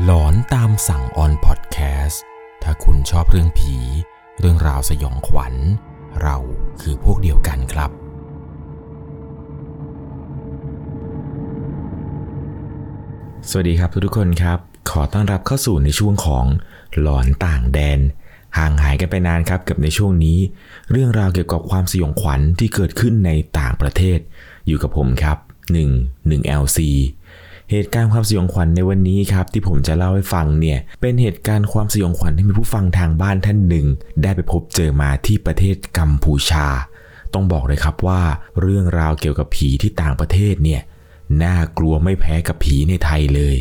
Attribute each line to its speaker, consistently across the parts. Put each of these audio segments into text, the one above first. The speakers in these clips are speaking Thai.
Speaker 1: หลอนตามสั่งออนพอดแคสต์ถ้าคุณชอบเรื่องผี เรื่องราวสยองขวัญ เราคือพวกเดียวกันครับ สวัสดีครับทุกๆคนครับ ขอต้อนรับเข้าสู่ในช่วงของหลอนต่างแดน ห่างหายกันไปนานครับกับในช่วงนี้ เรื่องราวเกี่ยวกับความสยองขวัญที่เกิดขึ้นในต่างประเทศ อยู่กับผมครับ 1 1 LC เหตุการณ์ความสยองขวัญในวันนี้ครับที่ผมจะเล่าให้ฟังเนี่ยเป็นเหตุการณ์ความสยองขวัญที่มีผู้ฟังทางบ้านท่านหนึ่ง ได้ไปพบเจอมาที่ประเทศกัมพูชา ต้องบอกเลยครับว่า เรื่องราวเกี่ยวกับผีที่ต่างประเทศเนี่ยน่ากลัวไม่แพ้กับผีในไทยเลย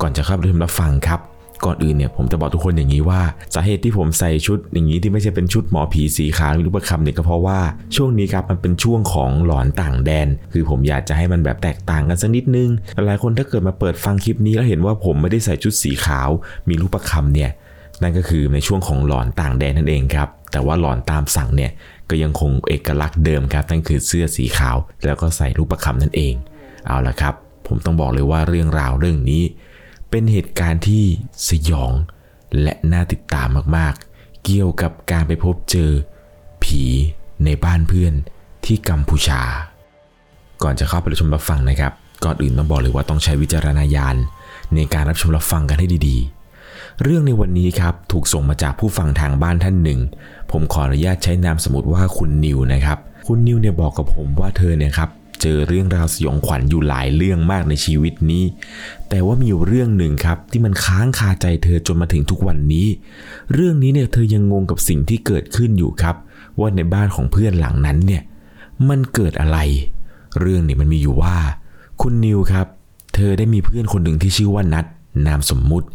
Speaker 1: ก่อนจะเข้าไปรับฟังครับ ก่อนอื่นเนี่ยผมจะบอกทุกคนอย่างนี้ว่าสาเหตุที่ผมใส่ชุดอย่างนี้ที่ไม่ใช่เป็นชุดหมอผีสีขาวหรือรูปคำเนี่ยก็เพราะว่าช่วงนี้ครับมันเป็นช่วงของหลอนต่างแดน คือผมอยากจะให้มันแบบแตกต่างกันสักนิดนึงหลายคนถ้าเกิดมาเปิดฟังคลิปนี้แล้วเห็นว่าผมไม่ได้ใส่ชุดสีขาว มีรูปคำเนี่ยนั่นก็คือในช่วงของหลอนต่างแดนนั่นเองครับแต่ว่าหลอนตามสั่งเนี่ยก็ยังคงเอกลักษณ์เดิมครับนั่นคือเสื้อสีขาว แล้วก็ใส่รูปคำนั่นเอง เอาละครับ ผมต้องบอกเลยว่าเรื่องราวเรื่องนี้ เป็นเหตุการณ์ที่สยองและน่าติดตามมากๆ เกี่ยวกับการไปพบเจอ ผีในบ้านเพื่อนที่กัมพูชา ก่อนจะเข้าไปรับชมรับฟังนะครับ ก่อนอื่นต้องบอกเลยว่าต้องใช้วิจารณญาณในการรับชมรับฟังกันให้ดีๆ เรื่องในวันนี้ครับถูกส่งมาจากผู้ฟังทางบ้านท่านหนึ่ง ผมขออนุญาตใช้นามสมมติว่าคุณนิวนะครับ คุณนิวเนี่ยบอกกับผมว่าเธอเนี่ยครับ เจอเรื่องราวสยองขวัญอยู่หลายเรื่องมากในชีวิตนี้ แต่ว่ามีอยู่เรื่องหนึ่งครับที่มันค้างคาใจเธอจนมาถึงทุกวันนี้ เรื่องนี้เนี่ยเธอยังงงกับสิ่งที่เกิดขึ้นอยู่ครับ ว่าในบ้านของเพื่อนหลังนั้นเนี่ยมันเกิดอะไร เรื่องนี้มันมีอยู่ว่า คุณนิวครับ เธอได้มีเพื่อนคนหนึ่งที่ชื่อว่านัทนามสมมุติ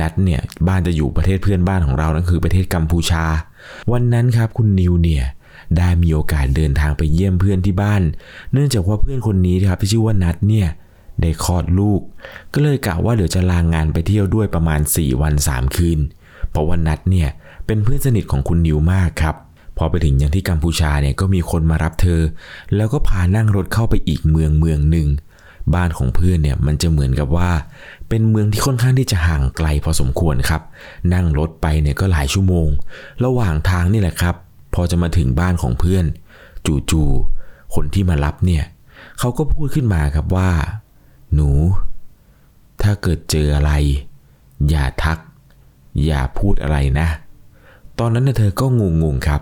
Speaker 1: นัทเนี่ยบ้านจะอยู่ประเทศเพื่อนบ้านของเรานั่นคือประเทศกัมพูชา วันนั้นครับคุณนิวเนี่ย ได้มีโอกาสเดินทางไปเยี่ยมเพื่อนที่บ้าน เนื่องจากว่าเพื่อนคนนี้ครับที่ชื่อว่านัทเนี่ยได้คลอดลูก ก็เลยกะว่าเดี๋ยวจะลางงานไปเที่ยวด้วยประมาณ 4 วัน 3 คืน เพราะว่านัทเนี่ยเป็นเพื่อนสนิทของคุณนิวมากครับ พอไปถึงอยังที่กัมพูชาเนี่ยก็มีคนมารับเธอ แล้วก็พานั่งรถเข้าไปอีกเมืองเมืองหนึ่ง บ้านของเพื่อนเนี่ยมันจะเหมือนกับว่า เป็นเมืองที่ค่อนข้างที่จะห่างไกลพอสมควรครับ นั่งรถไปเนี่ยก็หลายชั่วโมง ระหว่างทางนี่แหละครับ พอจะมาถึงบ้านของเพื่อน จู่ๆคนที่มารับเนี่ยเขาก็พูดขึ้นมาครับว่า หนู ถ้าเกิดเจออะไร อย่าทัก อย่าพูดอะไรนะ ตอนนั้นเธอก็งงๆครับ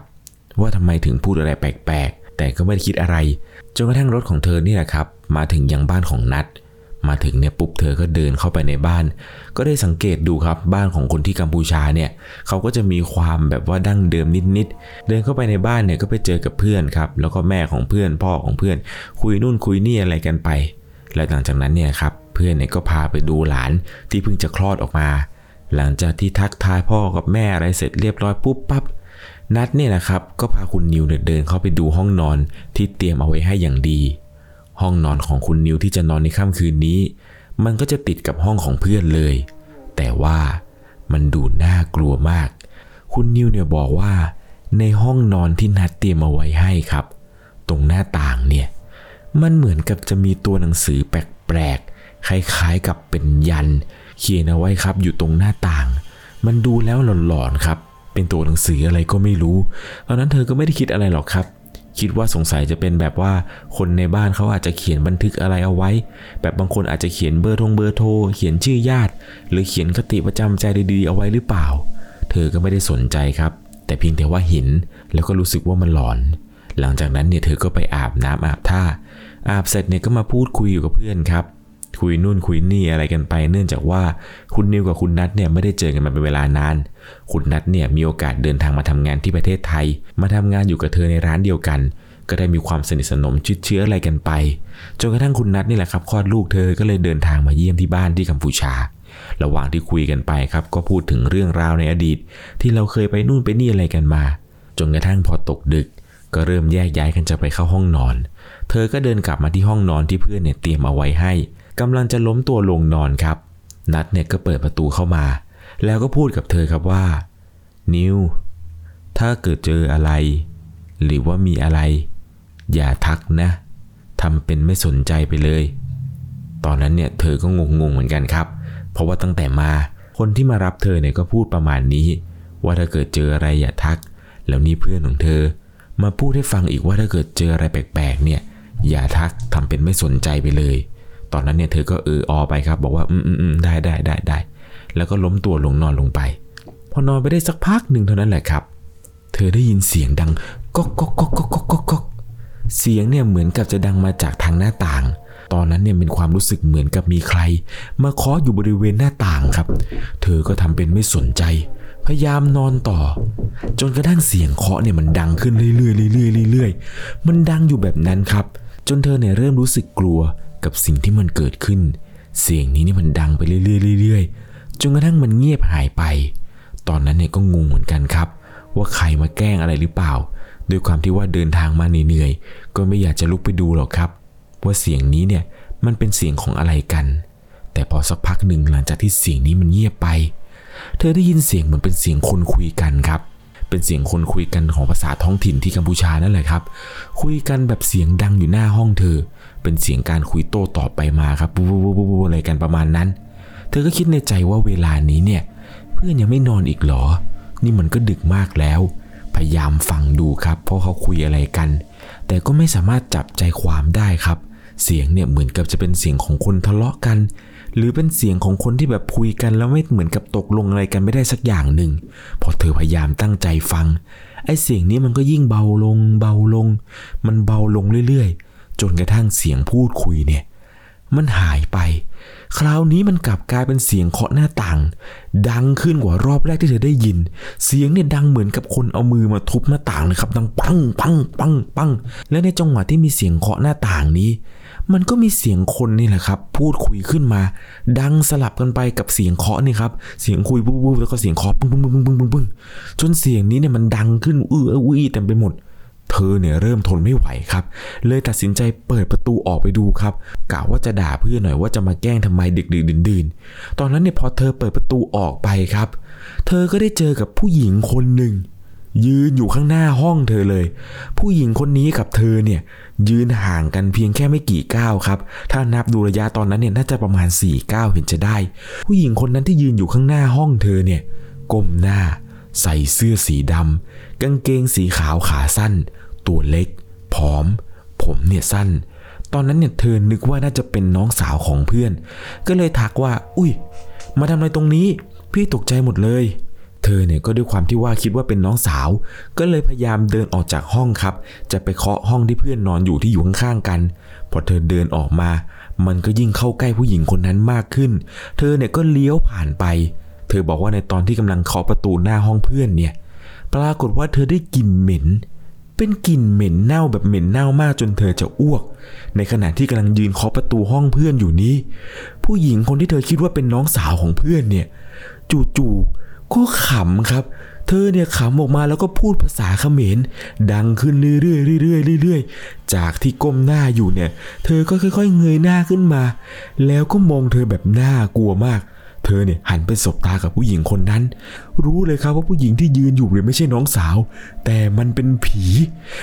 Speaker 1: ว่าทำไมถึงพูดอะไรแปลกๆ แต่ก็ไม่ได้คิดอะไรจนกระทั่งรถของเธอนี่แหละครับ มาถึงยังบ้านของนัด มาถึงเนี่ยปุ๊บเธอก็เดินเข้าไปในบ้าน ก็ได้สังเกตดูครับบ้านของคนที่กัมพูชาเนี่ยเขาก็จะมีความแบบว่าดั้งเดิมนิดๆเดินเข้าไปในบ้านเนี่ยก็ไปเจอกับเพื่อนครับแล้วก็แม่ของเพื่อนพ่อของเพื่อน คุยนู่นคุยนี่อะไรกันไป และหลังจากนั้นเนี่ยครับเพื่อนเนี่ยก็พาไปดูหลานที่เพิ่งจะคลอดออกมา หลังจากที่ทักทายพ่อกับแม่อะไรเสร็จเรียบร้อยปุ๊บปั๊บนัดเนี่ยนะครับก็พาคุณนิวเนี่ยเดินเข้าไปดูห้องนอนที่เตรียมเอาไว้ให้อย่างดี ห้องนอนของคุณนิวที่จะนอนในค่ำคืนนี้ มันก็จะติดกับห้องของเพื่อนเลย แต่ว่ามันดูน่ากลัวมาก คุณนิวเนี่ยบอกว่าในห้องนอนที่นัดเตรียมเอาไว้ให้ครับ ตรงหน้าต่างเนี่ย มันเหมือนกับจะมีตัวหนังสือแปลกๆ คล้ายๆกับเป็นยัน เขียนเอาไว้ครับ อยู่ตรงหน้าต่าง มันดูแล้วหลอนๆครับ เป็นตัวหนังสืออะไรก็ไม่รู้ ตอนนั้นเธอก็ไม่ได้คิดอะไรหรอกครับ คิดว่าสงสัยจะเป็นแบบว่าคนในบ้านเขาอาจจะเขียนบันทึกอะไรเอาไว้ แบบบางคนอาจจะเขียนเบอร์ทงเบอร์โทรเขียนชื่อญาติ หรือเขียนคติประจำใจดีๆเอาไว้หรือเปล่า เธอก็ไม่ได้สนใจครับ แต่เพียงแต่ว่าเห็นแล้วก็รู้สึกว่ามันหลอน หลังจากนั้นเนี่ยเธอก็ไปอาบน้ำอาบท่า อาบเสร็จเนี่ยก็มาพูดคุยอยู่กับเพื่อนครับคุยนู่นคุยนี่อะไรกันไป เนื่องจากว่าคุณนิวกับคุณนัทเนี่ยไม่ได้เจอกันมาเป็นเวลานาน คุณนัทเนี่ยมีโอกาสเดินทางมาทำงานที่ประเทศไทย มาทำงานอยู่กับเธอในร้านเดียวกัน ก็ได้มีความสนิทสนมชิดเชื้ออะไรกันไปจนกระทั่งคุณนัทนี่แหละครับคลอดลูกเธอก็เลยเดินทางมาเยี่ยมที่บ้านที่กัมพูชา ระหว่างที่คุยกันไปครับก็พูดถึงเรื่องราวในอดีต ที่เราเคยไปนู่นไปนี่อะไรกันมาจนกระทั่งพอตกดึก ก็เริ่มแยกย้ายกันจะไปเข้าห้องนอน เธอก็เดินกลับมาที่ห้องนอนที่เพื่อนเนี่ยเตรียมเอาไว้ให้กำลังจะล้มตัวลงนอนครับ นัดเนี่ยก็เปิดประตูเข้ามา แล้วก็พูดกับเธอครับว่า นิว ถ้าเกิดเจออะไร หรือว่ามีอะไร อย่าทักนะทำเป็นไม่สนใจไปเลย ตอนนั้นเนี่ยเธอก็งงๆเหมือนกันครับ เพราะว่าตั้งแต่มา คนที่มารับเธอเนี่ยก็พูดประมาณนี้ ว่าถ้าเกิดเจออะไรอย่าทัก แล้วนี่เพื่อนของเธอ มาพูดให้ฟังอีกว่าถ้าเกิดเจออะไรแปลกๆ เนี่ย อย่าทักทำเป็นไม่สนใจไปเลย ตอนนั้นเนี่ยเธอก็เอออไปครับ บอกว่าอืมอืมอืมได้ได้ได้ได้ แล้วก็ล้มตัวลงนอนลงไป พอนอนไปได้สักพักหนึ่งเท่านั้นแหละครับ เธอได้ยินเสียงดังก๊อกก๊อกก๊อกก๊อกก๊อกก๊อกก๊อกเสียงเนี่ยเหมือนกับจะดังมาจากทางหน้าต่าง ตอนนั้นเนี่ยเป็นความรู้สึกเหมือนกับมีใคร มาเคาะอยู่บริเวณหน้าต่างครับ เธอก็ทำเป็นไม่สนใจ พยายามนอนต่อ จนกระทั่งเสียงเคาะเนี่ยมันดังขึ้นเรื่อยๆเรื่อยๆเรื่อยๆมันดังอยู่แบบนั้นครับ จนเธอเนี่ยเริ่มรู้สึกกลัวกับสิ่งที่มันเกิดขึ้น เสียงนี้นี่มันดังไปเรื่อยๆเรื่อยๆ จนกระทั่งมันเงียบหายไป ตอนนั้นเนี่ยก็งงเหมือนกันครับ ว่าใครมาแกล้งอะไรหรือเปล่า ด้วยความที่ว่าเดินทางมาเหนื่อยๆก็ไม่อยากจะลุกไปดูหรอกครับ ว่าเสียงนี้เนี่ยมันเป็นเสียงของอะไรกัน แต่พอสักพักหนึ่งหลังจากที่เสียงนี้มันเงียบไป เธอได้ยินเสียงเหมือนเป็นเสียงคนคุยกันครับ เป็นเสียงคนคุยกันของภาษาท้องถิ่นที่กัมพูชานั่นแหละครับ คุยกันแบบเสียงดังอยู่หน้าห้องเธอ เป็นเสียงการคุยโต้ตอบไปมาครับบูบูบูบูบูอะไรกันประมาณนั้น เธอก็คิดในใจว่าเวลานี้เนี่ย เพื่อนยังไม่นอนอีกหรอ นี่มันก็ดึกมากแล้ว พยายามฟังดูครับ เพราะเขาคุยอะไรกัน แต่ก็ไม่สามารถจับใจความได้ครับ เสียงเนี่ยเหมือนกับจะเป็นเสียงของคนทะเลาะกัน หรือเป็นเสียงของคนที่แบบคุยกันแล้วไม่เหมือนกับตกลงอะไรกันไม่ได้สักอย่างหนึ่ง พอเธอพยายามตั้งใจฟัง ไอ้เสียงนี้มันก็ยิ่งเบาลง เบาลง มันเบาลงเรื่อยๆ จนกระทั่งเสียงพูดคุยเนี่ย มันหายไป คราวนี้มันกลับกลายเป็นเสียงเคาะหน้าต่าง ดังขึ้นกว่ารอบแรกที่เธอได้ยิน เสียงเนี่ยดังเหมือนกับคนเอามือมาทุบหน้าต่างเลยครับดังปังปังปังปัง และในจังหวะที่มีเสียงเคาะหน้าต่างนี้ มันก็มีเสียงคนนี่แหละครับ พูดคุยขึ้นมา ดังสลับกันไปกับเสียงเคาะนี่ครับเสียงคุยบู๊บู๊แล้วก็เสียงเคาะปึ้งปึ้งปึ้งปึ้งปึ้งปึ้งจนเสียงนี้เนี่ยมันดังขึ้นอื้ออื้ออื้อเต็มไปหมด เธอเนี่ยเริ่มทนไม่ไหวครับ เลยตัดสินใจเปิดประตูออกไปดูครับกะว่าจะด่าเพื่อนหน่อยว่าจะมาแกล้งทำไมดึกดื่นดื่นๆตอนนั้นเนี่ยพอเธอเปิดประตูออกไปครับ เธอก็ได้เจอกับผู้หญิงคนหนึ่งยืนอยู่ข้างหน้าห้องเธอเลย ผู้หญิงคนนี้กับเธอเนี่ยยืนห่างกันเพียงแค่ไม่กี่ก้าวครับ ถ้านับดูระยะตอนนั้นเนี่ยน่าจะประมาณ4ก้าวเห็นจะได้ ผู้หญิงคนนั้นที่ยืนอยู่ข้างหน้าห้องเธอเนี่ยก้มหน้า ใส่เสื้อสีดำกางเกงสีขาวขาสั้น ตัวเล็ก ผอม ผมเนี่ยสั้น ตอนนั้นเนี่ยเธอนึกว่าน่าจะเป็นน้องสาวของเพื่อน ก็เลยทักว่า อุ้ย มาทำอะไรตรงนี้ พี่ตกใจหมดเลย เธอเนี่ยก็ด้วยความที่ว่าคิดว่าเป็นน้องสาว ก็เลยพยายามเดินออกจากห้องครับ จะไปเคาะห้องที่เพื่อนนอนอยู่ที่อยู่ข้างๆกัน พอเธอเดินออกมา มันก็ยิ่งเข้าใกล้ผู้หญิงคนนั้นมากขึ้น เธอเนี่ยก็เลี้ยวผ่านไป เธอบอกว่าในตอนที่กำลังเคาะประตูหน้าห้องเพื่อนเนี่ย ปรากฏว่าเธอได้กลิ่นเหม็น เป็นกลิ่นเหม็นเน่าแบบเหม็นเน่ามากจนเธอจะอ้วก ในขณะที่กำลังยืนเคาะประตูห้องเพื่อนอยู่นี้ ผู้หญิงคนที่เธอคิดว่าเป็นน้องสาวของเพื่อนเนี่ย จู่ๆก็ขำครับเธอเนี่ยขำออกมาแล้วก็พูดภาษาเขมร ดังขึ้นเรื่อยๆเรื่อยๆเรื่อยๆ จากที่ก้มหน้าอยู่เนี่ย เธอก็ค่อยๆเงยหน้าขึ้นมา แล้วก็มองเธอแบบน่ากลัวมาก เธอเนี่ยหันไปสบตากับผู้หญิงคนนั้น รู้เลยครับว่าผู้หญิงที่ยืนอยู่เนี่ยไม่ใช่น้องสาว แต่มันเป็นผี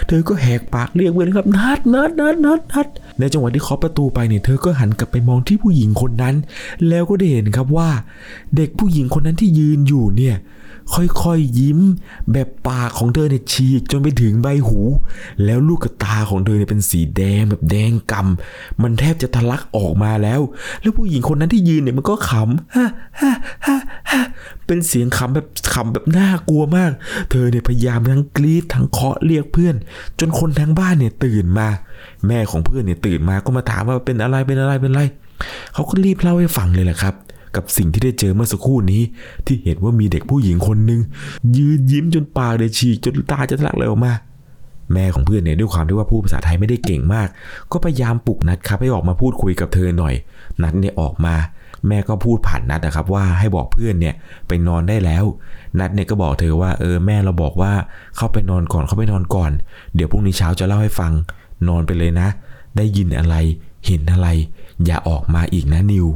Speaker 1: เธอก็แหกปากเรียกเลยครับนัดนัดนัดนัดนัดในจังหวะที่เคาะประตูไปเนี่ยเธอก็หันกลับไปมองที่ผู้หญิงคนนั้น แล้วก็ได้เห็นครับว่า เด็กผู้หญิงคนนั้นที่ยืนอยู่เนี่ย ค่อยๆยิ้ม แบบปากของเธอเนี่ยฉีกจนไปถึงใบหู แล้วลูกตาของเธอเนี่ยเป็นสีแดงแบบแดงกำมันแทบจะทะลักออกมาแล้ว แล้วผู้หญิงคนนั้นที่ยืนเนี่ยมันก็ขำฮ่าฮ่าฮ่าฮ่าเป็นเสียงขำแบบขำแบบน่ากลัวมาก เธอเนี่ยพยายามทั้งกรีดทั้งเคาะเรียกเพื่อน จนคนทั้งบ้านเนี่ยตื่นมา แม่ของเพื่อนเนี่ยตื่นมาก็มาถามว่าเป็นอะไรเป็นอะไรเป็นอะไรเขาก็รีบเล่าให้ฟังเลยแหละครับ กับสิ่งที่ได้เจอเมื่อสักครู่นี้ ที่เห็นว่ามีเด็กผู้หญิงคนหนึ่งยืนยิ้มจนปากเดยฉีกจนตาจะทะลักเลยออกมา แม่ของเพื่อนเนี่ยด้วยความที่ว่าพูดภาษาไทยไม่ได้เก่งมาก ก็พยายามปลุกนัดครับให้ออกมาพูดคุยกับเธอหน่อย นัดเนี่ยออกมา แม่ก็พูดผ่านนัดนะครับว่าให้บอกเพื่อนเนี่ยไปนอนได้แล้ว นัดเนี่ยก็บอกเธอว่าเออแม่เราบอกว่าเข้าไปนอนก่อนเข้าไปนอนก่อน เดี๋ยวพรุ่งนี้เช้าจะเล่าให้ฟัง นอนไปเลยนะ ได้ยินอะไร เห็นอะไร อย่าออกมาอีกนะนิว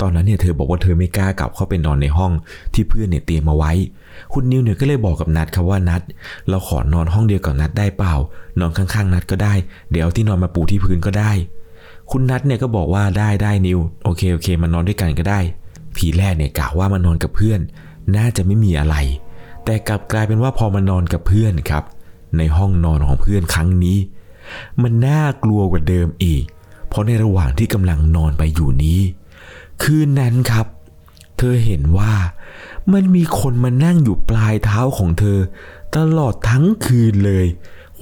Speaker 1: ตอนนั้นเนี่ยเธอบอกว่าเธอไม่กล้ากลับเข้าไปนอนในห้องที่เพื่อนเนี่ยเตรียมมาไว้ คุณนิวเนี่ยก็เลยบอกกับนัดครับว่านัด เราขอนอนห้องเดียวกับนัดได้เปล่า นอนข้างๆ นัดก็ได้ เดี๋ยวที่นอนมาปูที่พื้นก็ได้ คุณนัดเนี่ยก็บอกว่าได้ได้นิวโอเคโอเคมานอนด้วยกันก็ได้ ทีแรกเนี่ยกะว่ามานอนกับเพื่อน น่าจะไม่มีอะไร แต่กลับกลายเป็นว่าพอมานอนกับเพื่อนครับ ในห้องนอนของเพื่อนครั้งนี้ มันน่ากลัวกว่าเดิมอีก เพราะในระหว่างที่กำลังนอนไปอยู่นี้ คืนนั้นครับ เธอเห็นว่ามันมีคนมานั่งอยู่ปลายเท้าของเธอ ตลอดทั้งคืนเลย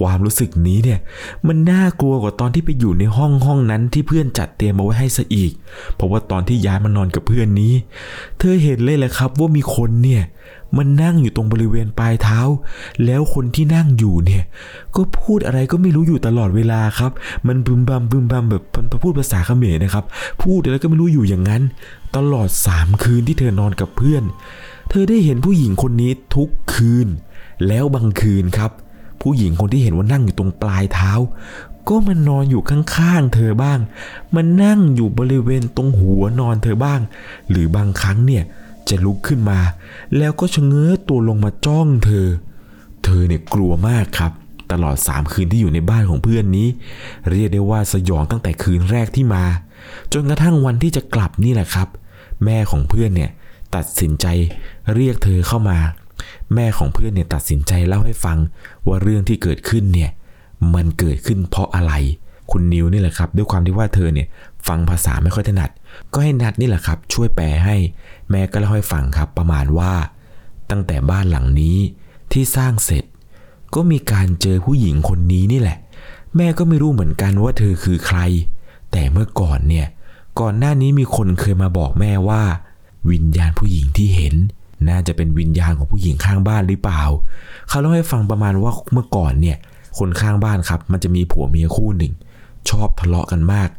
Speaker 1: ความรู้สึกนี้เนี่ย มันน่ากลัวกว่าตอนที่ไปอยู่ในห้องห้องนั้นที่เพื่อนจัดเตรียมเอาไว้ให้ซะอีก เพราะว่าตอนที่ย้ายมานอนกับเพื่อนนี้ เธอเห็นเลยแหละครับว่ามีคนเนี่ยมันนั่งอยู่ตรงบริเวณปลายเท้า แล้วคนที่นั่งอยู่เนี่ย ก็พูดอะไรก็ไม่รู้อยู่ตลอดเวลาครับ มันบึมบัมบึมบัมแบบมันพูดภาษาเขมรนะครับ พูดอะไรก็ไม่รู้อยู่อย่างนั้น ตลอดสามคืนที่เธอนอนกับเพื่อน เธอได้เห็นผู้หญิงคนนี้ทุกคืน แล้วบางคืนครับ ผู้หญิงคนที่เห็นว่านั่งอยู่ตรงปลายเท้า ก็มันนอนอยู่ข้างๆเธอบ้าง มันนั่งอยู่บริเวณตรงหัวนอนเธอบ้าง หรือบางครั้งเนี่ยจะลุกขึ้นมา แล้วก็ชะเง้อตัวลงมาจ้องเธอ เธอเนี่ยกลัวมากครับ ตลอดสามคืนที่อยู่ในบ้านของเพื่อนนี้ เรียกได้ว่าสยองตั้งแต่คืนแรกที่มา จนกระทั่งวันที่จะกลับนี่แหละครับ แม่ของเพื่อนเนี่ยตัดสินใจเรียกเธอเข้ามา แม่ของเพื่อนเนี่ยตัดสินใจเล่าให้ฟังว่าเรื่องที่เกิดขึ้นเนี่ยมันเกิดขึ้นเพราะอะไรคุณนิวนี่แหละครับ ด้วยความที่ว่าเธอเนี่ยฟังภาษาไม่ค่อยถนัด ก็ให้นัดนี่แหละครับ ช่วยแปลให้ แม่ก็เล่าให้ฟังครับ ประมาณว่า ตั้งแต่บ้านหลังนี้ที่สร้างเสร็จ ก็มีการเจอผู้หญิงคนนี้นี่แหละ แม่ก็ไม่รู้เหมือนกันว่าเธอคือใคร แต่เมื่อก่อนเนี่ยก่อนหน้านี้มีคนเคยมาบอกแม่ว่า วิญญาณผู้หญิงที่เห็น น่าจะเป็นวิญญาณของผู้หญิงข้างบ้านหรือเปล่า เขาเล่าให้ฟังประมาณว่าเมื่อก่อนเนี่ย คนข้างบ้านครับ มันจะมีผัวเมียคู่หนึ่ง ชอบทะเลาะกันมาก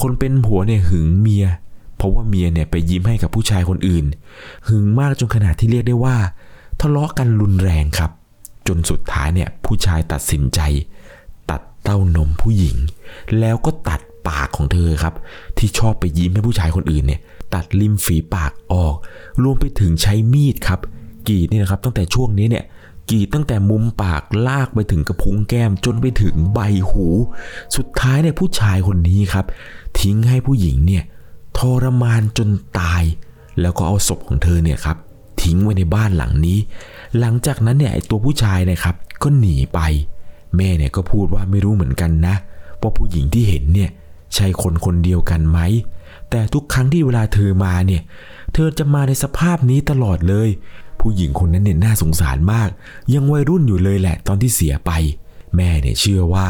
Speaker 1: คนเป็นผัวเนี่ยหึงเมีย เพราะว่าเมียเนี่ยไปยิ้มให้กับผู้ชายคนอื่น หึงมากจนขนาดที่เรียกได้ว่า ทะเลาะกันรุนแรงครับ จนสุดท้ายเนี่ยผู้ชายตัดสินใจ ตัดเต้านมผู้หญิง แล้วก็ตัดปากของเธอครับ ที่ชอบไปยิ้มให้ผู้ชายคนอื่นเนี่ย ตัดริมฝีปากออก รวมไปถึงใช้มีดครับกรีดนี่นะครับตั้งแต่ช่วงนี้เนี่ยกรีดตั้งแต่มุมปากลากไปถึงกระพุ้งแก้มจนไปถึงใบหู สุดท้ายเนี่ยผู้ชายคนนี้ครับ ทิ้งให้ผู้หญิงเนี่ยทรมานจนตาย แล้วก็เอาศพของเธอเนี่ยครับทิ้งไว้ในบ้านหลังนี้ หลังจากนั้นเนี่ยไอตัวผู้ชายนะครับก็หนีไป แม่เนี่ยก็พูดว่าไม่รู้เหมือนกันนะว่าผู้หญิงที่เห็นเนี่ยใช่คนคนเดียวกันไหม แต่ทุกครั้งที่เวลาเธอมาเนี่ย เธอจะมาในสภาพนี้ตลอดเลย ผู้หญิงคนนั้นเนี่ยน่าสงสารมาก ยังวัยรุ่นอยู่เลยแหละตอนที่เสียไป แม่เนี่ยเชื่อว่า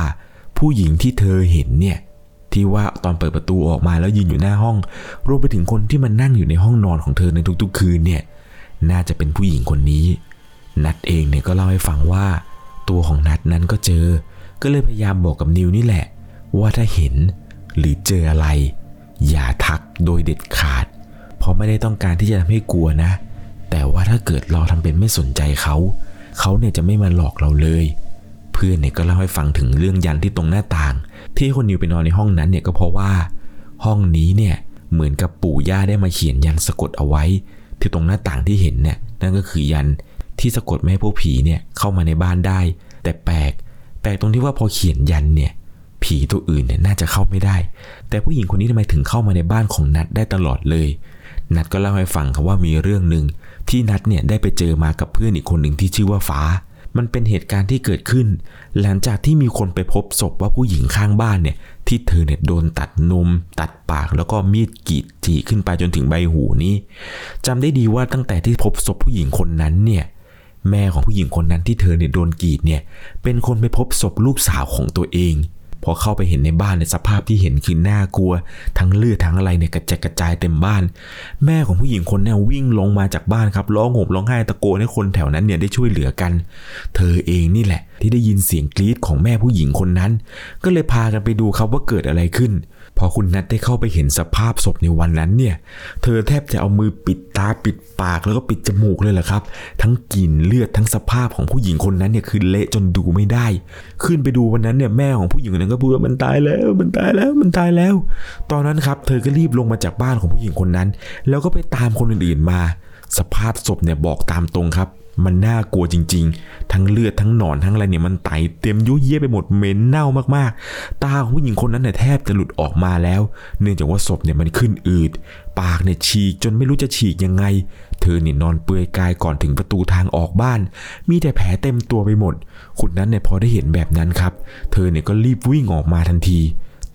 Speaker 1: ผู้หญิงที่เธอเห็นเนี่ยที่ว่าตอนเปิดประตูออกมาแล้วยืนอยู่หน้าห้อง รวมไปถึงคนที่มันนั่งอยู่ในห้องนอนของเธอในทุกๆ คืนเนี่ย น่าจะเป็นผู้หญิงคนนี้ นัดเองเนี่ยก็เล่าให้ฟังว่า ตัวของนัดนั้นก็เจอ ก็เลยพยายามบอกกับนิวนี่แหละ ว่าถ้าเห็นหรือเจออะไร อย่าทักโดยเด็ดขาด เพราะไม่ได้ต้องการที่จะทำให้กลัวนะ แต่ว่าถ้าเกิดเราทำเป็นไม่สนใจเขา เขาเนี่ยจะไม่มาหลอกเราเลย เพื่อนเนี่ยก็เล่าให้ฟังถึงเรื่องยันที่ตรงหน้าต่าง ที่คนนิวไปนอนในห้องนั้นเนี่ยก็เพราะว่า ห้องนี้เนี่ยเหมือนกับปู่ย่าได้มาเขียนยันสะกดเอาไว้ ที่ตรงหน้าต่างที่เห็นเนี่ยนั่นก็คือยันที่สะกดไม่ให้พวกผีเนี่ยเข้ามาในบ้านได้ แต่แปลก แปลกตรงที่ว่าพอเขียนยันเนี่ย ผีตัวอื่นเนี่ยน่าจะเข้าไม่ได้ แต่ผู้หญิงคนนี้ทำไมถึงเข้ามาในบ้านของนัดได้ตลอดเลย นัดก็เล่าให้ฟังครับว่ามีเรื่องหนึ่งที่นัดเนี่ยได้ไปเจอมากับเพื่อนอีกคนหนึ่งที่ชื่อว่าฟ้า มันเป็นเหตุการณ์ที่เกิดขึ้น หลังจากที่มีคนไปพบศพว่าผู้หญิงข้างบ้านเนี่ยที่เธอเนี่ยโดนตัดนม ตัดปากแล้วก็มีดกรีดจีขึ้นไปจนถึงใบหูนี้จำได้ดีว่าตั้งแต่ที่พบศพผู้หญิงคนนั้นเนี่ยแม่ของผู้หญิงคนนั้นที่เธอเนี่ยโดนกรีดเนี่ยเป็นคนไปพบศพลูกสาวของตัวเอง อเข้าไปเห็นในบ้านในสภาพที่เห็นคือน่ากลัว ทั้งเลือดทั้งอะไรเนี่ยกระจายกระจายเต็มบ้าน แม่ของผู้หญิงคนนี้วิ่งลงมาจากบ้านครับร้องห่มร้องไห้ตะโกนให้คนแถวนั้นเนี่ยได้ช่วยเหลือกัน เธอเองนี่แหละ ที่ได้ยินเสียงกรีดของแม่ผู้หญิงคนนั้น ก็เลยพากันไปดูครับว่าเกิดอะไรขึ้น พอคุณนัทได้เข้าไปเห็นสภาพศพในวันนั้นเนี่ย เธอแทบจะเอามือปิดตาปิดปากแล้วก็ปิดจมูกเลยแหละครับ ทั้งกลิ่นเลือดทั้งสภาพของผู้หญิงคนนั้นเนี่ยคือเละจนดูไม่ได้ ขึ้นไปดูวันนั้นเนี่ยแม่ของผู้หญิงคนนั้นก็พูดว่ามันตายแล้วมันตายแล้วมันตายแล้ว ตอนนั้นครับเธอก็รีบลงมาจากบ้านของผู้หญิงคนนั้น แล้วก็ไปตามคนอื่นๆมา สภาพศพเนี่ยบอกตามตรงครับ มันน่ากลัวจริง ๆ ทั้งเลือดทั้งหนอนทั้งอะไรเนี่ยมันไตเต็มยุ่ยเยี่ยไปหมดเหม็นเน่ามากๆ ตาของผู้หญิงคนนั้นเนี่ยแทบจะหลุดออกมาแล้ว เนื่องจากว่าศพเนี่ยมันขึ้นอืด ปากเนี่ยฉีกจนไม่รู้จะฉีกยังไง เธอเนี่ยนอนเปลือยกายก่อนถึงประตูทางออกบ้าน มีแต่แผลเต็มตัวไปหมด คุณนั้นเนี่ยพอได้เห็นแบบนั้นครับ เธอเนี่ยก็รีบวิ่งออกมาทันที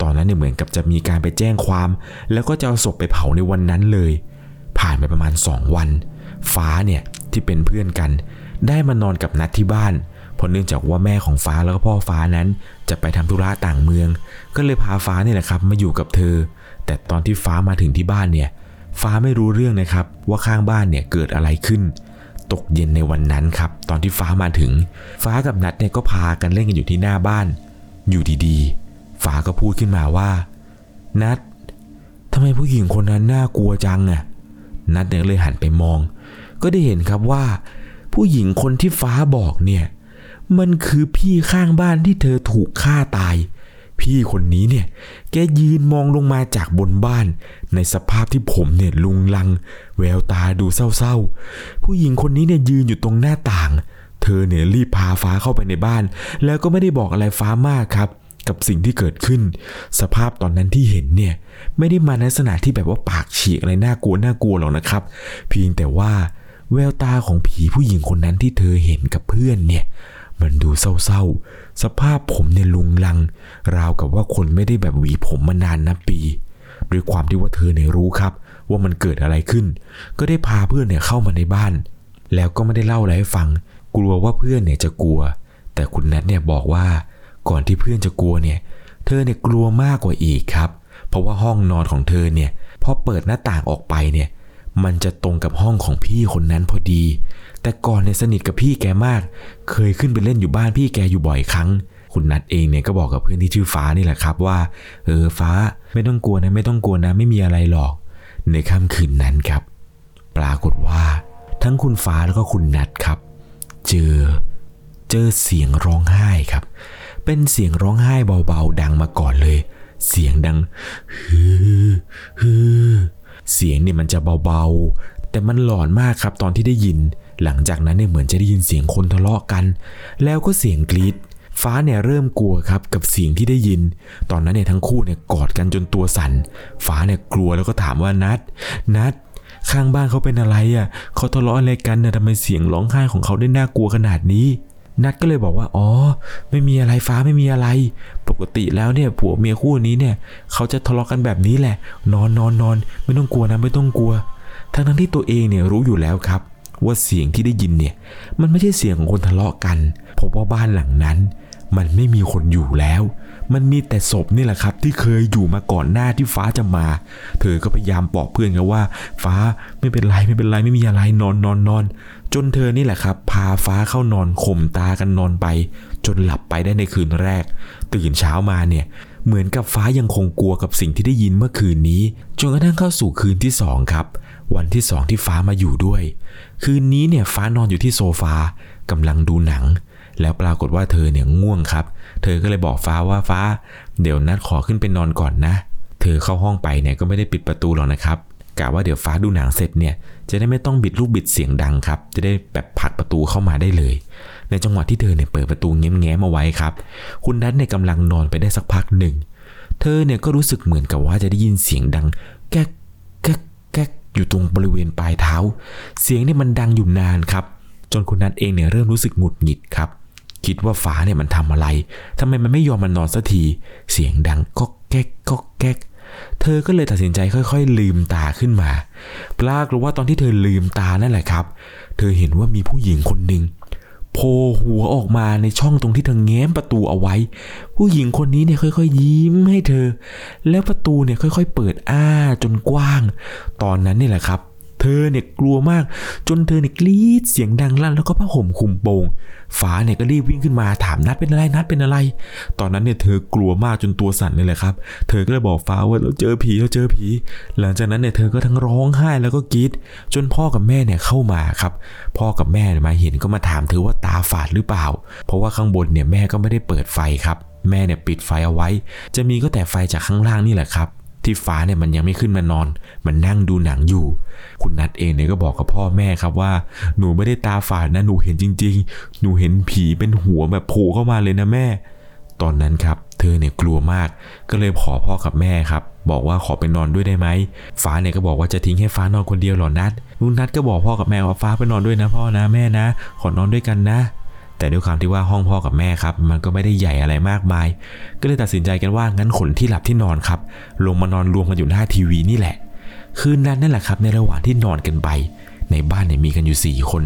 Speaker 1: ตอนนั้นเนี่ยเหมือนกับจะมีการไปแจ้งความ แล้วก็จะเอาศพไปเผาในวันนั้นเลย ผ่านไปประมาณ 2 วัน ฟ้าเนี่ยที่เป็นเพื่อนกัน ได้มานอนกับนัดที่บ้านเพราะเนื่องจากว่าแม่ของฟ้าแล้วก็พ่อฟ้านั้น จะไปทำธุระต่างเมือง ก็เลยพาฟ้าเนี่ยแหละครับมาอยู่กับเธอ แต่ตอนที่ฟ้ามาถึงที่บ้านเนี่ยฟ้าไม่รู้เรื่องนะครับว่าข้างบ้านเนี่ยเกิดอะไรขึ้น ตกเย็นในวันนั้นครับตอนที่ฟ้ามาถึง ฟ้ากับนัดเนี่ยก็พากันเล่นกันอยู่ที่หน้าบ้าน อยู่ดีๆ ฟ้าก็พูดขึ้นมาว่า นัดทำไมผู้หญิงคนนั้นน่ากลัวจังอะนัดเนี่ยเลยหันไปมอง ก็ได้เห็นครับว่า ผู้หญิงคนที่ฟ้าบอกเนี่ย มันคือพี่ข้างบ้านที่เธอถูกฆ่าตาย พี่คนนี้เนี่ย แกยืนมองลงมาจากบนบ้าน ในสภาพที่ผมเนี่ยลุงลัง แววตาดูเศร้าๆ ผู้หญิงคนนี้เนี่ยยืนอยู่ตรงหน้าต่าง เธอเนี่ยรีบพาฟ้าเข้าไปในบ้าน แล้วก็ไม่ได้บอกอะไรฟ้ามากครับกับสิ่งที่เกิดขึ้น สภาพตอนนั้นที่เห็นเนี่ย ไม่ได้มาในลักษณะที่แบบว่าปากฉีกอะไรน่ากลัวน่ากลัวหรอกนะครับ เพียงแต่ว่า แววตาของผีผู้หญิงคนนั้นที่เธอเห็นกับเพื่อนเนี่ย มันดูเศร้าๆ สภาพผมเนี่ยลุงลัง ราวกับว่าคนไม่ได้แบบหวีผมมานานนับปี ด้วยความที่ว่าเธอเนี่ยรู้ครับ ว่ามันเกิดอะไรขึ้น ก็ได้พาเพื่อนเนี่ยเข้ามาในบ้าน แล้วก็ไม่ได้เล่าอะไรให้ฟัง กลัวว่าเพื่อนเนี่ยจะกลัว แต่คุณนัทเนี่ยบอกว่า ก่อนที่เพื่อนจะกลัวเนี่ย เธอเนี่ยกลัวมากกว่าอีกครับ เพราะว่าห้องนอนของเธอเนี่ยพอเปิดหน้าต่างออกไปเนี่ย มันจะตรงกับห้องของพี่คนนั้นพอดี แต่ก่อนเนี่ยสนิทกับพี่แกมาก เคยขึ้นไปเล่นอยู่บ้านพี่แกอยู่บ่อยครั้ง คุณนัทเองเนี่ยก็บอกกับเพื่อนที่ชื่อฟ้านี่แหละครับว่า เออฟ้าไม่ต้องกลัวนะไม่ต้องกลัวนะไม่มีอะไรหรอก ในค่ำคืนนั้นครับ ปรากฏว่า ทั้งคุณฟ้าแล้วก็คุณนัทครับ เจอเจอเสียงร้องไห้ครับ เป็นเสียงร้องไห้เบาๆ ดังมาก่อนเลย เสียงดังฮือฮือ เสียงเนี่ยมันจะเบาๆ แต่มันหลอนมากครับตอนที่ได้ยิน หลังจากนั้นเนี่ยเหมือนจะได้ยินเสียงคนทะเลาะกัน แล้วก็เสียงกรีดฟ้าเนี่ยเริ่มกลัวครับกับเสียงที่ได้ยิน ตอนนั้นเนี่ยทั้งคู่เนี่ยกอดกันจนตัวสั่น ฟ้าเนี่ยกลัวแล้วก็ถามว่านัด นัด ข้างบ้านเขาเป็นอะไรอะเขาทะเลาะอะไรกันน่ะทำไมเสียงร้องไห้ของเขาได้น่ากลัวขนาดนี้ นัดก็เลยบอกว่า อ๋อ ไม่มีอะไรฟ้าไม่มีอะไร ปกติแล้วเนี่ยผัวเมียคู่นี้เนี่ยเขาจะทะเลาะกันแบบนี้แหละ นอนนอนนอนไม่ต้องกลัวนะไม่ต้องกลัว ทั้งทั้งที่ตัวเองเนี่ยรู้อยู่แล้วครับ ว่าเสียงที่ได้ยินเนี่ย มันไม่ใช่เสียงของคนทะเลาะกันเพราะว่าบ้านหลังนั้น มันไม่มีคนอยู่แล้ว มันมีแต่ศพนี่แหละครับ ที่เคยอยู่มาก่อนหน้าที่ฟ้าจะมา เธอก็พยายามบอกเพื่อนกันว่า ฟ้าไม่เป็นไรไม่เป็นไรไม่มีอะไรนอนนอนนอน จนเธอนี่แหละครับ พาฟ้าเข้านอนข่มตากันนอนไป จนหลับไปได้ในคืนแรก ตื่นเช้ามาเนี่ย เหมือนกับฟ้ายังคงกลัวกับสิ่งที่ได้ยินเมื่อคืนนี้จนกระทั่งเข้าสู่คืนที่สองครับ วันที่สองที่ฟ้ามาอยู่ด้วย คืนนี้เนี่ยฟ้านอนอยู่ที่โซฟากำลังดูหนัง แล้วปรากฏว่าเธอเนี่ยง่วงครับ เธอก็เลยบอกฟ้าว่าฟ้า เดี๋ยวนัดขอขึ้นไปนอนก่อนนะ เธอเข้าห้องไปเนี่ยก็ไม่ได้ปิดประตูหรอกนะครับ กะว่าเดี๋ยวฟ้าดูหนังเสร็จเนี่ย จะได้ไม่ต้องบิดลูกบิดเสียงดังครับ จะได้แบบผลักประตูเข้ามาได้เลย ในจังหวะที่เธอเนี่ยเปิดประตูแง้มๆเอาไว้ครับ คุณนัทเนี่ยกำลังนอนไปได้สักพักหนึ่ง เธอเนี่ยก็รู้สึกเหมือนกับว่าจะได้ยินเสียงดัง แก๊กแก๊กแก๊กอยู่ตรงบริเวณปลายเท้า เสียงเนี่ยมันดังอยู่นานครับ จนคุณนัทเองเนี่ยเริ่มรู้สึกหงุดหงิดครับ คิดว่าฟ้าเนี่ยมันทำอะไรทำไมมันไม่ยอมมันนอนสักที เสียงดังก็แก๊กก็แก๊ก เธอก็เลยตัดสินใจค่อยๆ ลืมตาขึ้นมา ปรากฏว่าตอนที่เธอลืมตานั่นแหละครับ เธอเห็นว่ามีผู้หญิงคนหนึ่งโผล่หัวออกมาในช่องตรงที่เธอแง้มประตูเอาไว้ ผู้หญิงคนนี้เนี่ยค่อยๆ ยิ้มให้เธอ แล้วประตูเนี่ยค่อยๆ เปิดอ้าจนกว้าง ตอนนั้นนี่แหละครับ เธอเนี่ยกลัวมาก จนเธอเนี่ยกรีดเสียงดังลั่นแล้วก็ผ้าห่มคุมโปงฟ้าเนี่ยก็รีบวิ่งขึ้นมาถามนัดเป็นอะไรนัดเป็นอะไร ตอนนั้นเนี่ยเธอกลัวมากจนตัวสั่นเลยแหละครับ เธอก็เลยบอกฟ้าว่าเราเจอผีเราเจอผี หลังจากนั้นเนี่ยเธอก็ทั้งร้องไห้แล้วก็กรีดจนพ่อกับแม่เนี่ยเข้ามาครับ พ่อกับแม่มาเห็นก็มาถามเธอว่าตาฝาดหรือเปล่า เพราะว่าข้างบนเนี่ยแม่ก็ไม่ได้เปิดไฟครับ แม่เนี่ยปิดไฟเอาไว้ จะมีก็แต่ไฟจากข้างล่างนี่แหละครับ ที่ฟ้าเนี่ยมันยังไม่ขึ้นมานอน มันนั่งดูหนังอยู่ คุณนัทเองเนี่ยก็บอกกับพ่อแม่ครับว่า หนูไม่ได้ตาฝาดนะหนูเห็นจริง ๆ หนูเห็นผีเป็นหัวแบบโผล่เข้ามาเลยนะแม่ ตอนนั้นครับ เธอเนี่ยกลัวมาก ก็เลยขอพ่อกับแม่ครับ บอกว่าขอไปนอนด้วยได้ไหมฟ้าเนี่ยก็บอกว่าจะทิ้งให้ฟ้านอนคนเดียวหรอนัดลุงนัดก็บอกพ่อกับแม่ว่าฟ้าไปนอนด้วยนะพ่อนะแม่นะ ขอนอนด้วยกันนะ แต่ด้วยความที่ว่าห้องพ่อกับแม่ครับ มันก็ไม่ได้ใหญ่อะไรมากมาย ก็เลยตัดสินใจกันว่างั้นขนที่หลับที่นอนครับ ลงมานอนรวมกันอยู่หน้าทีวีนี่แหละ คืนนั้นนั่นแหละครับ ในระหว่างที่นอนกันไป ในบ้านเนี่ยมีกันอยู่สี่คน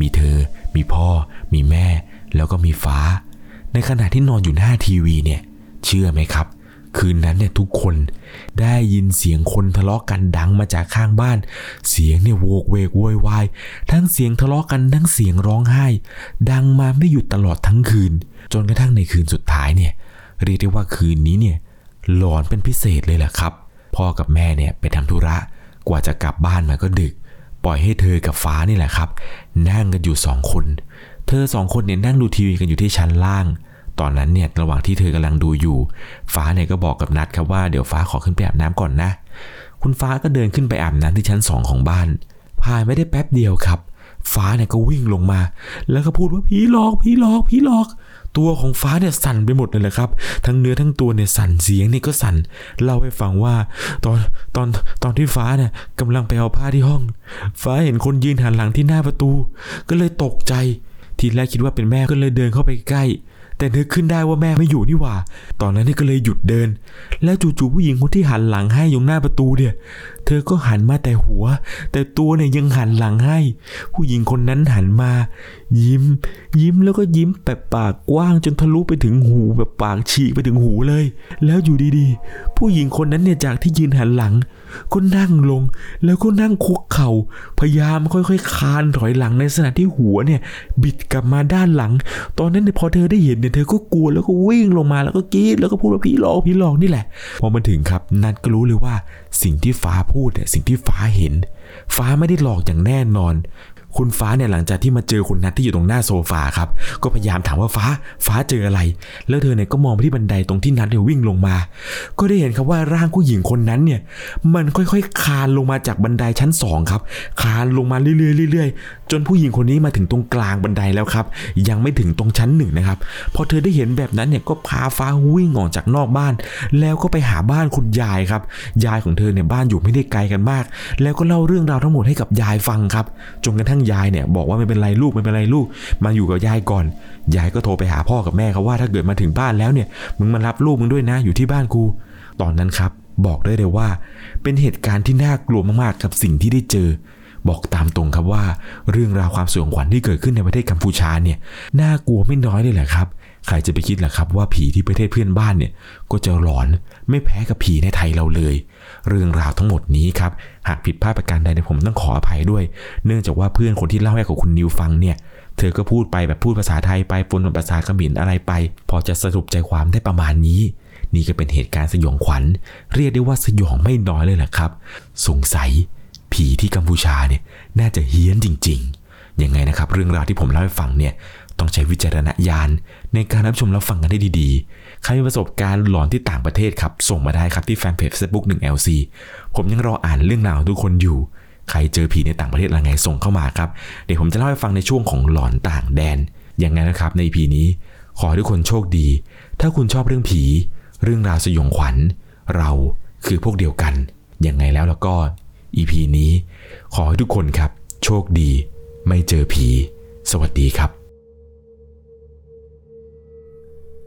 Speaker 1: มีเธอ มีพ่อ มีแม่ แล้วก็มีฟ้า ในขณะที่นอนอยู่หน้าทีวีเนี่ย เชื่อไหมครับ คืนนั้นเนี่ยทุกคนได้ยินเสียงคนทะเลาะกันดังมาจากข้างบ้าน เสียงเนี่ยโวกเวกโวยวาย ทั้งเสียงทะเลาะกันทั้งเสียงร้องไห้ ดังมาไม่หยุดตลอดทั้งคืน จนกระทั่งในคืนสุดท้ายเนี่ยเรียกได้ว่าคืนนี้เนี่ยหลอนเป็นพิเศษเลยแหละครับ พ่อกับแม่เนี่ยไปทำธุระกว่าจะกลับบ้านมาก็ดึก ปล่อยให้เธอกับฟ้านี่แหละครับ นั่งกันอยู่สองคน เธอสองคนเนี่ยนั่งดูทีวีกันอยู่ที่ชั้นล่าง ตอนนั้นเนี่ยระหว่างที่เธอกำลังดูอยู่ ฟ้าเนี่ยก็บอกกับนัดครับว่าเดี๋ยวฟ้าขอขึ้นไปอาบน้ำก่อนนะ คุณฟ้าก็เดินขึ้นไปอาบน้ำที่ชั้นสองของบ้านผ่านไม่ได้แป๊บเดียวครับ ฟ้าเนี่ยก็วิ่งลงมา แล้วก็พูดว่าผีหลอกผีหลอกผีหลอก ตัวของฟ้าเนี่ยสั่นไปหมดเลยแหละครับ ทั้งเนื้อทั้งตัวเนี่ยสั่นเสียงนี่ก็สั่นเล่าให้ฟังว่า ตอนตอนตอนที่ฟ้าเนี่ยกำลังไปเอาผ้าที่ห้อง ฟ้าเห็นคนยืนหันหลังที่หน้าประตู ก็เลยตกใจทีแรกคิดว่าเป็นแม่ก็เลยเดินเข้าไปใกล้ แต่นึกขึ้นได้ว่าแม่ไม่อยู่นี่หว่า ตอนนั้นนี่ก็เลยหยุดเดิน แล้วจู่ๆผู้หญิงคนที่หันหลังให้อยู่หน้าประตูเนี่ย เธอก็หันมาแต่หัว แต่ตัวเนี่ยยังหันหลังให้ ผู้หญิงคนนั้นหันมา ยิ้มยิ้มแล้วก็ยิ้มแบบปากกว้างจนทะลุไปถึงหูแบบปากฉีกไปถึงหูเลย แล้วอยู่ดีๆ ผู้หญิงคนนั้นเนี่ยจากที่ยืนหันหลัง ก็นั่งลง แล้วก็นั่งคุกเข่า พยายามค่อยๆคานถอยหลังในขณะที่หัวเนี่ยบิดกลับมาด้านหลัง ตอนนั้นเนี่ยพอเธอได้เห็นเนี่ยเธอก็กลัวแล้วก็วิ่งลงมาแล้วก็กรี๊ดแล้วก็พูดว่าผีหลอกผีหลอกนี่แหละ พอมาถึงครับนัดก็รู้เลยว่าสิ่งที่ฟ้าพูดเนี่ยสิ่งที่ฟ้าเห็น ฟ้าไม่ได้หลอกอย่างแน่นอน คุณฟ้าเนี่ยหลังจากที่มาเจอคุณนัทที่อยู่ตรงหน้าโซฟาครับ ก็พยายามถามว่าฟ้าฟ้าเจออะไร แล้วเธอเนี่ยก็มองไปที่บันไดตรงที่นัทเนี่ยวิ่งลงมา ก็ได้เห็นครับว่าร่างผู้หญิงคนนั้นเนี่ย มันค่อยๆ คานลงมาจากบันไดชั้นสองครับ คานลงมาเรื่อยๆเรื่อยๆ จนผู้หญิงคนนี้มาถึงตรงกลางบันไดแล้วครับ ยังไม่ถึงตรงชั้นหนึ่งนะครับ พอเธอได้เห็นแบบนั้นเนี่ยก็พาฟ้าวิ่งออกจากนอกบ้าน แล้วก็ไปหาบ้านคุณยายครับ ยายของเธอเนี่ยบ้านอยู่ไม่ได้ไกลกันมาก แล้วก็เล่าเรื่องราวทั้งหมดให้กับยายฟังครับ จนกระทั่งยายเนี่ยบอกว่าไม่เป็นไรลูกไม่เป็นไรลูก มาอยู่กับยายก่อน ยายก็โทรไปหาพ่อกับแม่ครับว่าถ้าเกิดมาถึงบ้านแล้วเนี่ย มึงมารับลูกมึงด้วยนะอยู่ที่บ้านกู ตอนนั้นครับ บอกได้เลยว่า เป็นเหตุการณ์ที่น่ากลัวมากๆกับสิ่งที่ได้เจอ บอกตามตรงครับว่า เรื่องราวความสยองขวัญที่เกิดขึ้นในประเทศกัมพูชาเนี่ยน่ากลัวไม่น้อยเลยแหละครับใครจะไปคิดล่ะครับว่าผีที่ประเทศเพื่อนบ้านเนี่ยก็จะหลอนไม่แพ้กับผีในไทยเราเลย เรื่องราวทั้งหมดนี้ครับ หากผิดพลาดประการใดเนี่ยผมต้องขออภัยด้วย เนื่องจากว่าเพื่อนคนที่เล่าให้กับคุณนิวฟังเนี่ย เธอก็พูดไปแบบพูดภาษาไทยไปปนกับภาษาเขมรอะไรไป พอจะสรุปใจความได้ประมาณนี้ นี่ก็เป็นเหตุการณ์สยองขวัญ เรียกได้ว่าสยองไม่น้อยเลยแหละครับ สงสัย ผีที่กัมพูชาเนี่ยน่าจะเฮี้ยนจริง ๆยังไงนะครับเรื่องราวที่ผมเล่าให้ฟังเนี่ย ต้องใช้วิจารณญาณในการรับชมรับฟังกันได้ดีๆ ใครมีประสบการณ์หลอนที่ต่างประเทศครับ ส่งมาได้ครับที่แฟนเพจ Facebook 1 LC ผมยังรออ่านเรื่องราวทุกคนอยู่ ใครเจอผีในต่างประเทศอะไรไงส่งเข้ามาครับ เดี๋ยวผมจะเล่าให้ฟังในช่วงของหลอนต่างแดนย่างนั้นะครับใน EP นี้ ขอให้ทุกคนโชคดี ถ้าคุณชอบเรื่องผี เรื่องราวสยองขวัญ เราคือพวกเดียวกัน ยังไงแล้วแล้วก็ EP นี้ ขอให้ทุกคนครับ โชคดี ไม่เจอผี สวัสดีครับ